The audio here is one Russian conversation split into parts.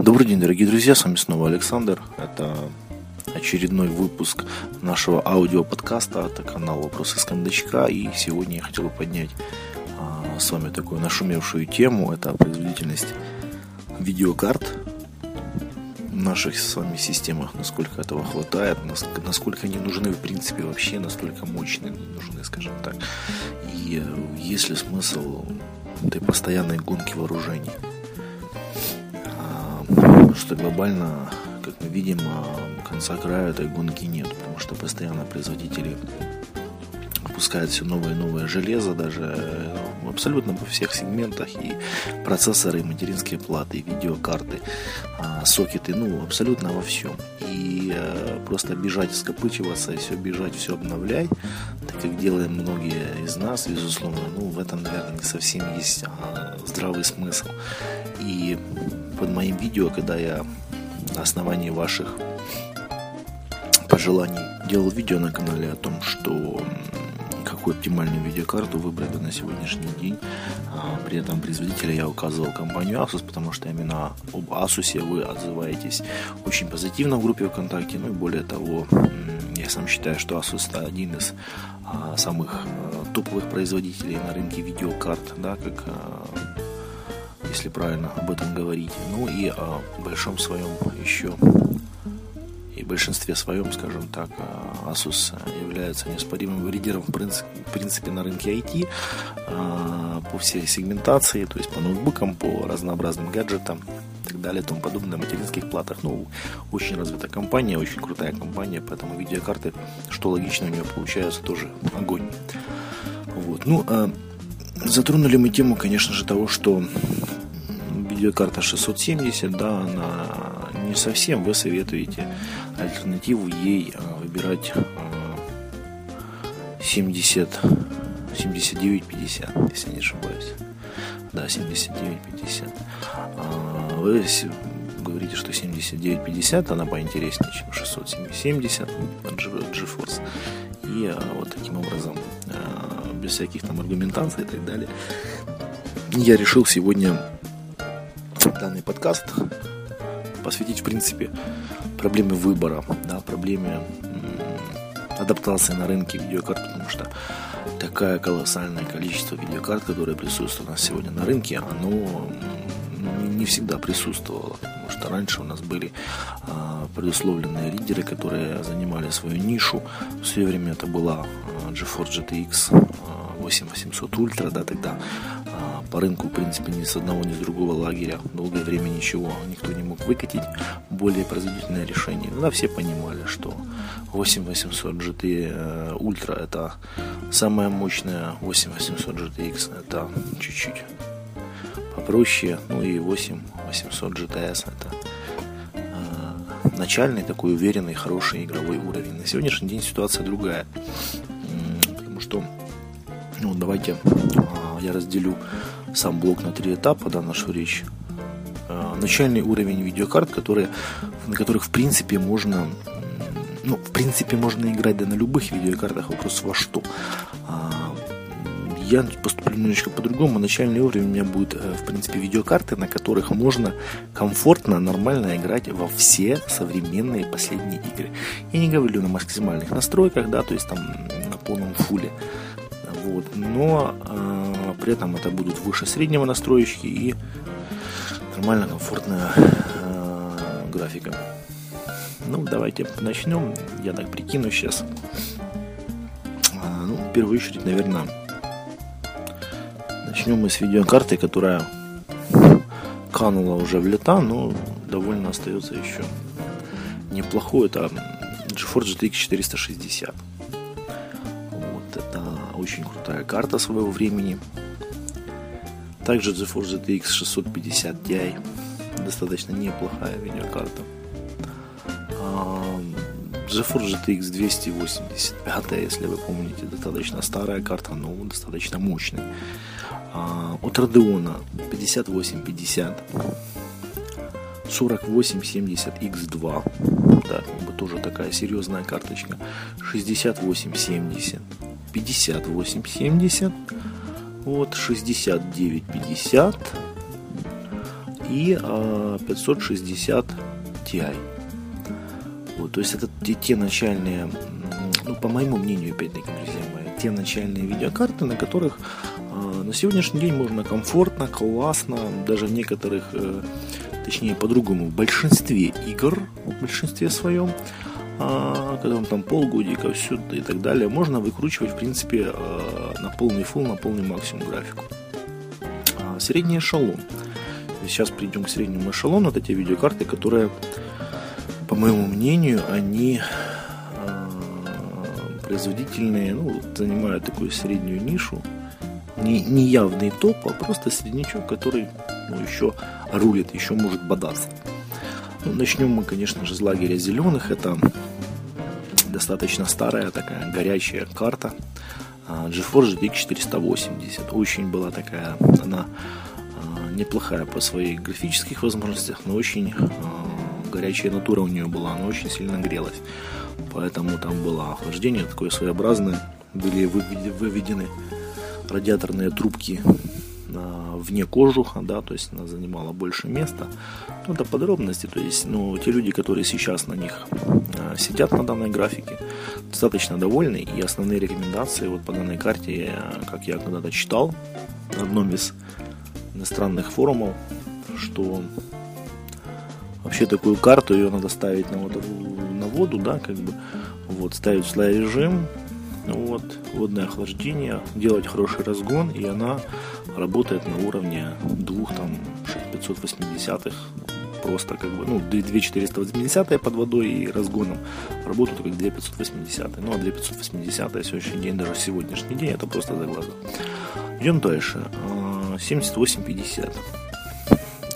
Добрый день, дорогие друзья, с вами снова Александр. Это очередной выпуск нашего аудиоподкаста от канала «Вопросы с кондачка». И сегодня я хотел бы поднять а, с вами такую нашумевшую тему. Это производительность видеокарт в наших с вами системах, насколько этого хватает, насколько они нужны в принципе вообще, настолько мощные нужны, скажем так. И есть ли смысл этой постоянной гонки вооружений – что глобально, как мы видим, а, конца края этой гонки нет, потому что постоянно производители выпускают все новое и новое железо, даже э, абсолютно во всех сегментах, и процессоры, и материнские платы, и видеокарты, а, сокеты, ну, абсолютно во всем. И э, просто бежать, скопычиваться, и все бежать, все обновлять, так как делаем многие из нас, безусловно, ну, в этом, наверное, не совсем есть а, здравый смысл. И под моим видео, когда я на основании ваших пожеланий делал видео на канале о том, что какую оптимальную видеокарту выбрать на сегодняшний день. А, при этом производителя я указывал компанию Asus, потому что именно об Asus вы отзываетесь очень позитивно в группе ВКонтакте. Ну и более того, я сам считаю, что Asus это один из а, самых а, топовых производителей на рынке видеокарт, да, как если правильно об этом говорить. Ну и о большом своем еще большинстве своем, скажем так, Asus является неоспоримым лидером в принципе на рынке IT а, по всей сегментации, то есть по ноутбукам, по разнообразным гаджетам и так далее, и тому подобное, материнских платах. Ну, очень развитая компания, очень крутая компания, поэтому видеокарты, что логично, у нее получается тоже огонь. Вот. Ну, а затронули мы тему, конечно же, того, что видеокарта 670, да, она не совсем, вы советуете альтернативу ей а, выбирать 70, 7950, если не ошибаюсь. Да, 7950. А, вы говорите, что 7950 она поинтереснее, чем 670 GeForce. И а, вот таким образом, без всяких там аргументаций и так далее, я решил сегодня данный подкаст посвятить, в принципе, проблеме выбора, да, проблеме адаптации на рынке видеокарт, потому что такое колоссальное количество видеокарт, которые присутствуют у нас сегодня на рынке, оно не всегда присутствовало, потому что раньше у нас были а, предусловленные лидеры, которые занимали свою нишу. В свое время это была а, GeForce GTX 8800 Ultra, да, тогда а, по рынку, в принципе, ни с одного, ни с другого лагеря долгое время ничего никто не мог выкатить более производительное решение. Да, все понимали, что 8800 GT Ultra это самая мощная 8800 GTX это чуть-чуть попроще, ну и 8800 GTS это э, начальный такой уверенный, хороший игровой уровень. На сегодняшний день ситуация другая, потому что ну, давайте а, я разделю сам блок на три этапа, да, нашу речь. А, начальный уровень видеокарт, которые, на которых в принципе можно ну, в принципе, можно играть да на любых видеокартах, вопрос во что. А, я поступлю немножечко по-другому. Начальный уровень у меня будет, э, в принципе, видеокарты, на которых можно комфортно, нормально играть во все современные последние игры. Я не говорю на максимальных настройках, да, то есть там на полном фуле. Вот. Но э, при этом это будут выше среднего настройки и нормально комфортная э, графика. Ну, давайте начнем. Я так прикину сейчас. А, ну, в первую очередь, наверное, начнем мы с видеокарты, которая канула уже в лета, но довольно остается еще неплохой. Это GeForce GTX 460 очень крутая карта своего времени. Также GeForce GTX 650 Ti, достаточно неплохая видеокарта. GeForce GTX 285, если вы помните, достаточно старая карта, но достаточно мощная. От Radeon 5850 4870X2, да, как бы тоже такая серьезная карточка, 6870 58,70, вот 69,50 и 560 Ti. Вот, то есть это те, те начальные, ну, по моему мнению, опять-таки, друзья мои, те начальные видеокарты, на которых э, на сегодняшний день можно комфортно, классно, даже в некоторых, э, точнее по-другому, в большинстве игр, в большинстве своем, э, когда вам там полгодика, все и так далее, можно выкручивать, в принципе, полный фул, на полный максимум графику. А, средний эшелон. Сейчас придем к среднему эшелону. Это те видеокарты, которые, по моему мнению, они производительные, ну, занимают такую среднюю нишу. Не, не явный топ, а просто среднячок, который ну, еще рулит, еще может бодаться. Ну, начнем мы, конечно же, с лагеря зеленых. Это достаточно старая такая горячая карта. А, GeForce GTX 480. Очень была такая, она а, неплохая по своих графических возможностях, но очень а, горячая натура у нее была, она очень сильно грелась поэтому там было охлаждение такое своеобразное, были выведены радиаторные трубки вне кожуха, да, то есть она занимала больше места. Ну, это подробности, то есть, ну, те люди, которые сейчас на них а, сидят на данной графике, достаточно довольны, и основные рекомендации вот по данной карте, как я когда-то читал на одном из иностранных форумов, что вообще такую карту ее надо ставить на, вот, на воду, да, как бы, вот, ставить в слой режим, вот, водное охлаждение, делать хороший разгон, и она работает на уровне двух там 580 просто как бы, ну, 2480 под водой и разгоном работают как 2580. Ну, а 2580 сегодняшний день, даже сегодняшний день, это просто за глаза. Идем дальше. 7850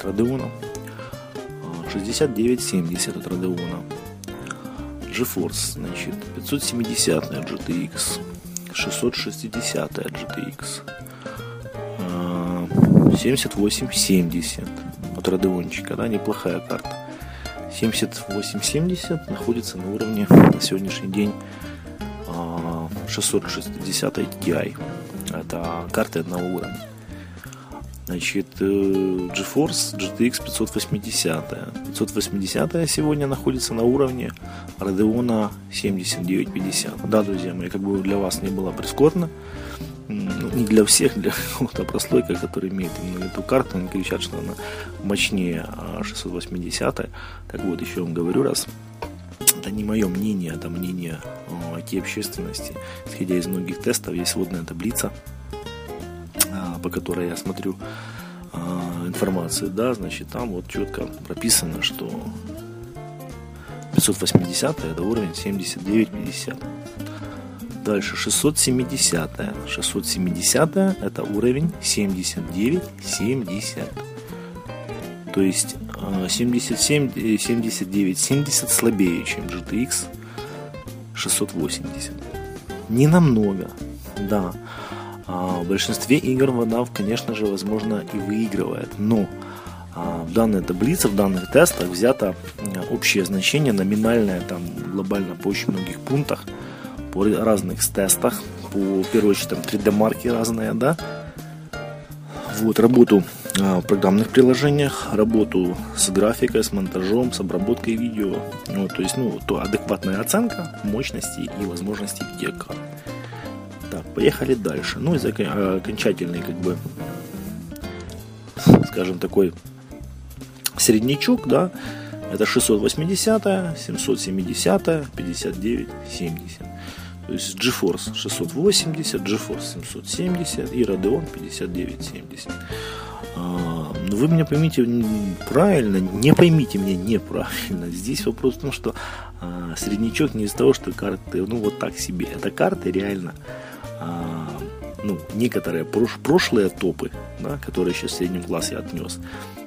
Radeon 6970 от Radeon. GeForce, значит, 570 GTX, 660 GTX, 7870 от Radeonчика, да, неплохая карта. 7870 находится на уровне на сегодняшний день 660 Ti. Это карты одного уровня. Значит, э, GeForce GTX 580. 580 сегодня находится на уровне Radeon 7950. Да, друзья мои, как бы для вас не было прискорбно, не для всех, для какого-то прослойка, который имеет именно эту карту, они кричат, что она мощнее 680. А так вот, еще вам говорю раз, это не мое мнение, это мнение IT общественности. Исходя из многих тестов, есть водная таблица, а, по которой я смотрю а, информацию, да, значит, там вот четко прописано, что 580 это уровень 79-50. Дальше 670. 670 это уровень 79-70. То есть 77, 79, 70 слабее, чем GTX 680. Не намного, да. А, в большинстве игр вода, конечно же, возможно и выигрывает, но а, в данной таблице, в данных тестах взято общее значение, номинальное там глобально по очень многих пунктах, по разных тестах, по, в первую очередь там 3D-марки разные, да, вот, работу а, в программных приложениях, работу с графикой, с монтажом, с обработкой видео, ну, то есть, ну, то адекватная оценка мощности и возможностей видеокарт. Так, поехали дальше. Ну и за окончательный, как бы, скажем, такой среднячок, да, это 680, 770, 59, 70. То есть GeForce 680, GeForce 770 и Radeon 5970. А, но вы меня поймите правильно, не поймите меня неправильно. Здесь вопрос в том, что а, среднячок не из-за того, что карты, ну вот так себе. Это карты реально а, ну, некоторые прош, прошлые топы, да, которые сейчас в среднем класс я отнес,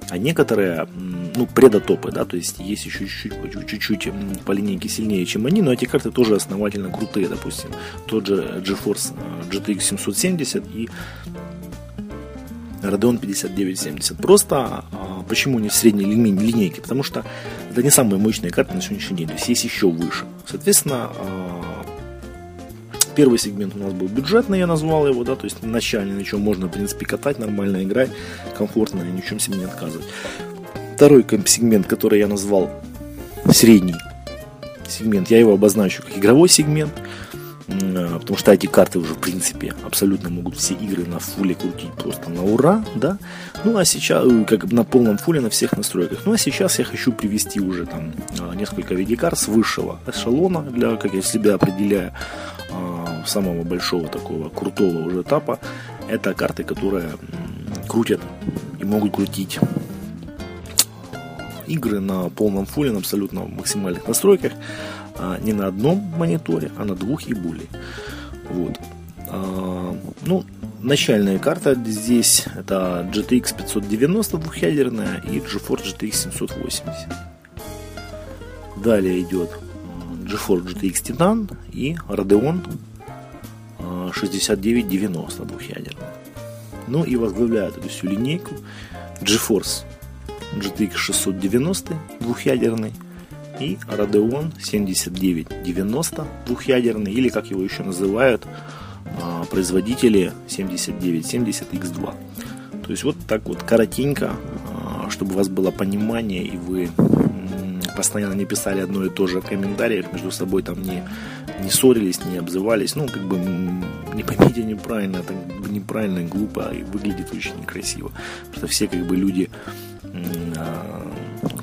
а некоторые, ну, предотопы, да, то есть есть еще чуть-чуть, по линейке сильнее, чем они, но эти карты тоже основательно крутые, допустим, тот же GeForce э, GTX 770 и Radeon 5970. Просто а, почему не в средней линейке? Потому что это не самые мощные карты на сегодняшний день, то есть есть еще выше. Соответственно, а, Первый сегмент у нас был бюджетный, я назвал его, да, то есть начальный, на чем можно, в принципе, катать, нормально играть, комфортно ни в чем себе не отказывать. второй сегмент, который я назвал средний сегмент, я его обозначу как игровой сегмент, потому что эти карты уже, в принципе, абсолютно могут все игры на фуле крутить просто на ура, да. Ну, а сейчас, э, как на полном фуле на всех настройках. Ну, а сейчас я хочу привести уже там а, несколько видеокарт с высшего эшелона, для, как я себя определяю, самого большого такого крутого уже этапа. Это карты, которые крутят и могут крутить игры на полном фуле, на абсолютно максимальных настройках, а не на одном мониторе, а на двух и более. Вот. А, ну, начальная карта здесь это GTX 590 двухъядерная и GeForce GTX 780. Далее идет GeForce GTX Titan и Radeon 6990 двухъядерная. Ну и возглавляет эту всю линейку GeForce GTX 690 двухъядерный и Radeon 7990 двухъядерный, или как его еще называют а, производители 7970X2. То есть вот так вот коротенько, а, чтобы у вас было понимание и вы постоянно не писали одно и то же в комментариях, между собой там не, не ссорились, не обзывались. Ну, как бы не поймите неправильно, это неправильно, глупо и выглядит очень некрасиво. Потому что все как бы люди а,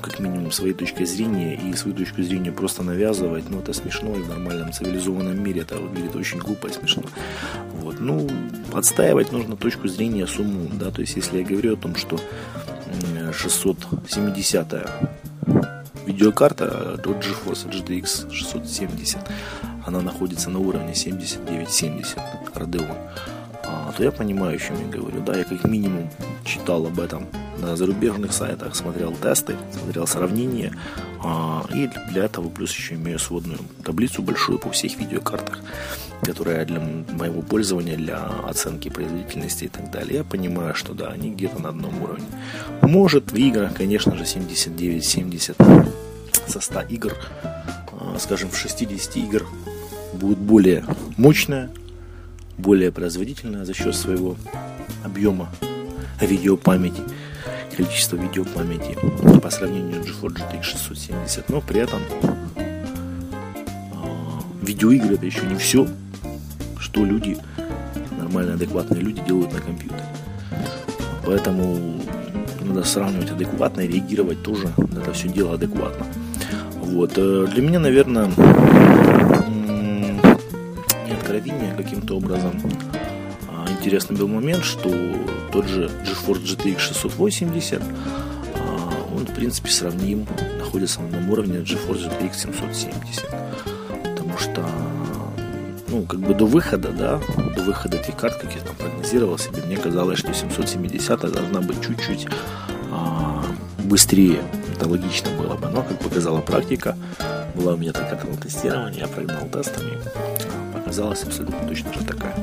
как минимум своей точкой зрения и свою точку зрения просто навязывать, ну это смешно и в нормальном цивилизованном мире это выглядит очень глупо и смешно. Вот. Ну, отстаивать нужно точку зрения с умом, да, то есть если я говорю о том, что 670 видеокарта от GeForce GTX 670, она находится на уровне 7970 Radeon, а, то я понимаю, о чем я говорю. Да, я как минимум читал об этом на зарубежных сайтах, смотрел тесты, смотрел сравнения. А, и для этого плюс еще имею сводную таблицу большую по всех видеокартах, которая для моего пользования, для оценки производительности и так далее. Я понимаю, что да, они где-то на одном уровне. Может в играх, конечно же, 79-70 со 100 игр, а, скажем, в 60 игр будет более мощная, более производительная за счет своего объема видеопамяти количество видеопамяти по сравнению с GeForce GTX 670, но при этом а, видеоигры это еще не все, что люди, нормальные, адекватные люди делают на компьютере. Поэтому надо сравнивать адекватно и реагировать тоже на это все дело адекватно. Вот. Э, для меня, наверное, не откровение каким-то образом интересный был момент, что тот же GeForce GTX 680, а, он, в принципе, сравним, находится на одном уровне GeForce GTX 770. Потому что, ну, как бы до выхода, да, до выхода этих карт, как я там прогнозировал себе, мне казалось, что 770 должна быть чуть-чуть а, быстрее. Это логично было бы. Но, как показала практика, была у меня такая тестирование, я прогнал тестами, показалось абсолютно точно же такая.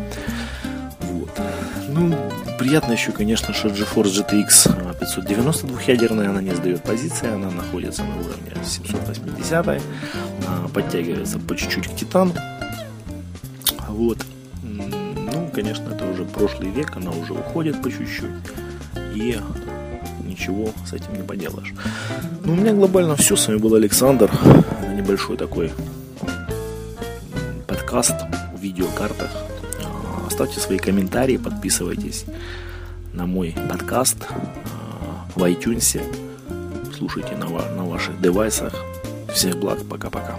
Ну, приятно еще, конечно, что GeForce GTX 592 ядерная, она не сдает позиции, она находится на уровне 780, а, подтягивается по чуть-чуть к Титану. Вот. Ну, конечно, это уже прошлый век, она уже уходит по чуть-чуть. И ничего с этим не поделаешь. Ну, у меня глобально все. С вами был Александр. Небольшой такой подкаст в видеокартах Ставьте свои комментарии, подписывайтесь на мой подкаст э, в iTunes. Слушайте на, на ваших девайсах. Всех благ, пока-пока.